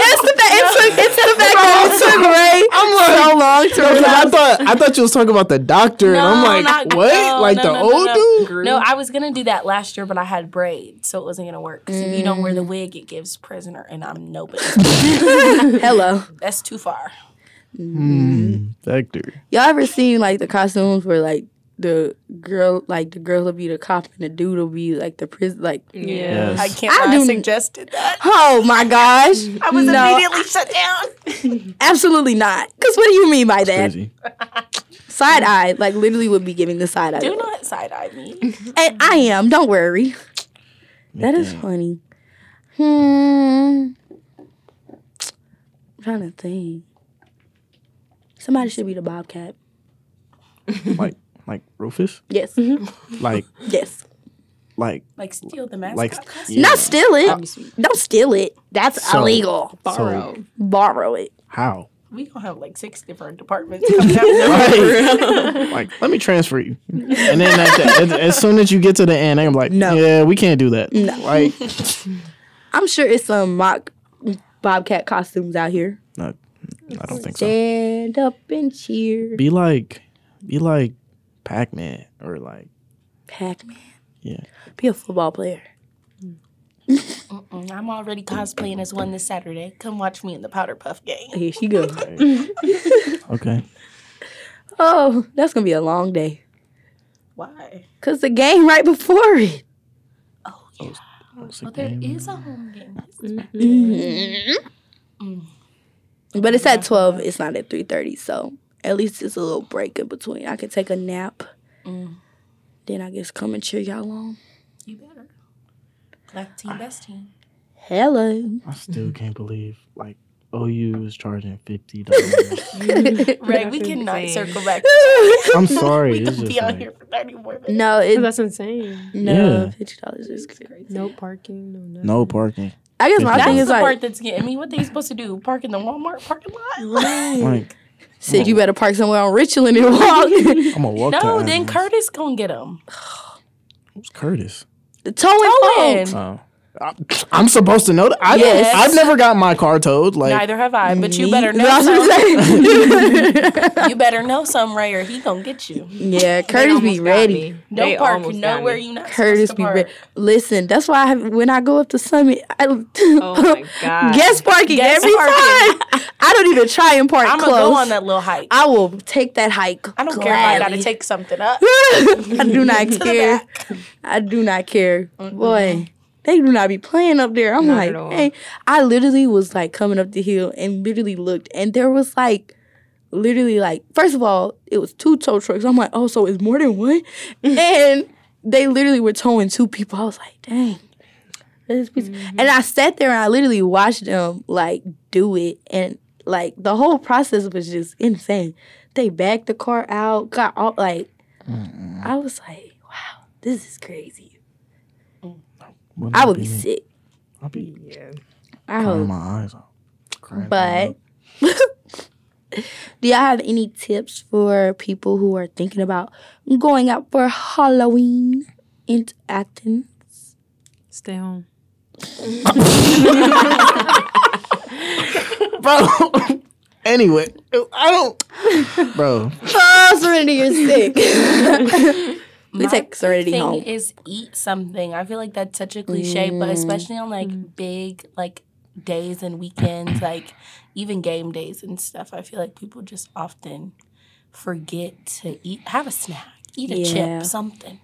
it's the fact it took, it's the fact that it took *laughs* Ray so long to No, 'cause I thought I thought you was talking about the doctor, and I'm like, not- what? no, like no, the no, no, old no. dude? No, I was gonna do that last year, but I had braids, so it wasn't gonna work. Because if you don't wear the wig, it gives prisoner, and I'm nobody. *laughs* *laughs* Hello. That's too far. Hmm, Vector. Y'all ever seen like the costumes where like the girl, like the girl will be the cop and the dude will be like the prison, like. Yeah. Yes. I can't. I I, do- suggested that. Oh my gosh! *laughs* I was no, immediately shut down. *laughs* absolutely not. Because what do you mean by that? Side eye, like literally would be giving the side eye. Do look. not side eye me. *laughs* And I am. Don't worry. That is funny. Hmm. I'm trying to think. Somebody should be the Bobcat. like like Rufus? Yes. Mm-hmm. Like *laughs* yes. like Like steal the mascot. like yeah. Not steal it. That'd be sweet. Don't steal it. That's So- illegal. Borrow. Borrow it. How? We gonna have like six different departments. Right. *laughs* *laughs* like, let me transfer you. And then at as, as soon as you get to the end, I'm like, No. yeah, we can't do that. No. Like, I'm sure it's some mock Bobcat costumes out here. no, I don't think so. Stand up and cheer. Be like, be like Pac Man or like, Pac Man. yeah. Be a football player. Mm, I'm already cosplaying as one this Saturday. Come watch me in the Powder Puff game. Here she goes. *laughs* Okay. oh, that's gonna be a long day. Why? Cause the game right before it. Oh yeah. Oh, oh, What's the Well, there game? is a home game. Mm-hmm. Mm. But it's at mm. twelve. It's not at three thirty. So at least it's a little break in between. I can take a nap. Mm. Then I guess come and cheer y'all on. You better. Black team, best team. Hello. I still can't believe like OU is charging fifty dollars. *laughs* *laughs* Right, we That's cannot circle back. *laughs* I'm sorry. we It's gonna just be on like, here for 30 more minutes. No, it oh, That's insane. no Yeah. fifty dollars is crazy. No parking, no nothing. no parking. I guess my That's thing the is like, part that's getting me. What they supposed to do? Park in the Walmart parking lot? Like, said you better park somewhere on Richland and walk. *laughs* I'm gonna *laughs* walk. No, to then Athens. Curtis gonna get him. Who's Curtis? the towing Owen. folks. Oh. I- I'm supposed to know that. I, Yes. I've never got my car towed. Like, Neither have I, but you better mm, know That's what I'm some. saying. *laughs* you better know some, Ray, or he gonna get you. yeah, Curtis be ready. me. Don't They park nowhere you not Curtis supposed be ready. Listen, that's why I have, when I go up to Summit, I *laughs* Oh my god. guest parking Guest every parking. time. I don't even try and park I'm close. gonna go on that little hike. I, I will take that hike. I don't care if I gotta take something up. *laughs* I do not care. I do not care. Boy, they do not be playing up there. I'm Not like, at hey, I literally was like coming up the hill and literally looked, and there was like, literally like, first of all, it was two tow trucks. I'm like, oh, so it's more than one, *laughs* and they literally were towing two people. I was like, dang. this piece- mm-hmm. And I sat there and I literally watched them like do it, and like the whole process was just insane. They backed the car out, got all like, I was like, wow, this is crazy. Wouldn't I would be me? sick. I'll be Yeah. I hope. my eyes out. But *laughs* do y'all have any tips for people who are thinking about going out for Halloween in Athens? Stay home. *laughs* bro. *laughs* anyway, I don't, bro. Oh, Serenity, you're sick. We My take Serenity thing home. is eat something. I feel like that's such a cliche, but mm. especially on like big like days and weekends, *clears throat* like even game days and stuff. I feel like people just often forget to eat. Have a snack. Eat a Yeah. chip. Something.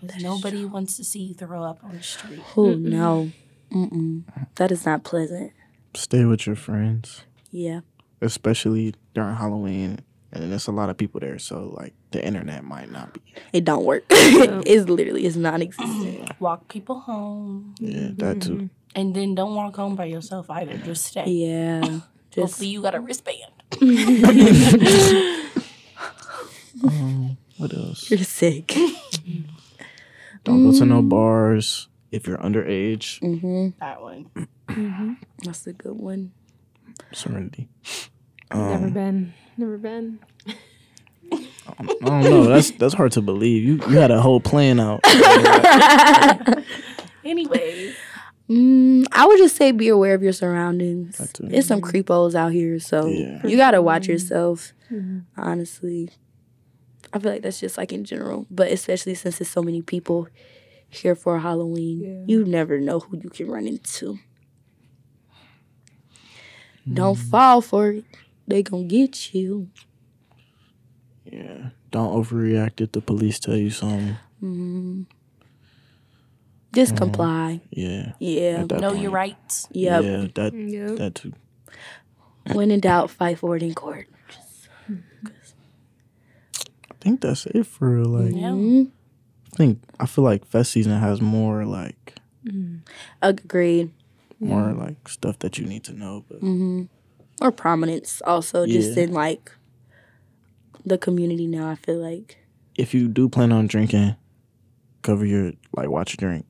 Yeah. Nobody wants to see you throw up on the street. Oh no, Mm-mm. that is not pleasant. Stay with your friends, Yeah, especially during Halloween, and there's a lot of people there. So like, the internet might not be. It don't work. *laughs* it's literally it's non-existent. Walk people home. Yeah, that too. Mm-hmm. And then don't walk home by yourself either. Just stay. Yeah. *laughs* Just Hopefully you got a wristband. *laughs* Um, what else? you're sick. Don't go to no mm. bars if you're underage. Mm-hmm. That one. Mm-hmm. *clears throat* That's a good one. Serenity. Never um, been. Never been. I don't know. That's that's hard to believe. You you had a whole plan out. *laughs* *laughs* Anyways. Mm, I would just say be aware of your surroundings. That too. There's some creepos out here, so Yeah. you gotta watch mm-hmm. yourself. Mm-hmm. Honestly, I feel like that's just like in general, but especially since there's so many people here for Halloween, you never know who you can run into. Don't mm-hmm. fall for it; they gonna get you. Yeah. Don't overreact if the police tell you something. Mm-hmm. Just mm-hmm. comply. Yeah. Yeah. Know point. your rights. Yep. Yeah, that Yep. that too. When in doubt, fight for it in court. I think that's it for real. Like mm-hmm. Yeah. Mhm. I think I feel like fest season has more like Agreed. more like stuff that you need to know. But Or prominence, also, just Yeah. in like the community now. I feel like. if you do plan on drinking, cover your like watch your drink.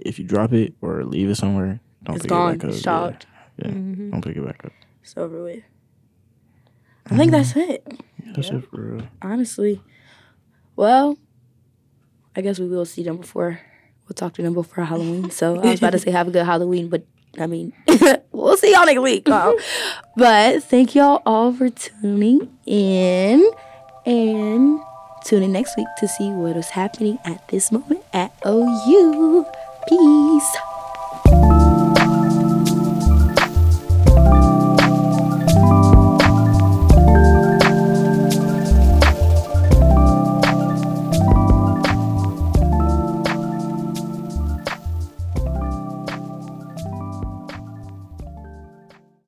If you drop it or leave it somewhere, don't It's pick gone. it back up. Shocked. Yeah, yeah. Mm-hmm. don't pick it back up. It's over with. I think that's it, That's it for real. honestly. Well, I guess we will see them before. We'll talk to them before Halloween. So I was about to say *laughs* have a good Halloween, but I mean, *laughs* we'll see y'all next week. *laughs* But thank y'all all for tuning in and tune in next week to see what is happening at this moment at OU. Peace.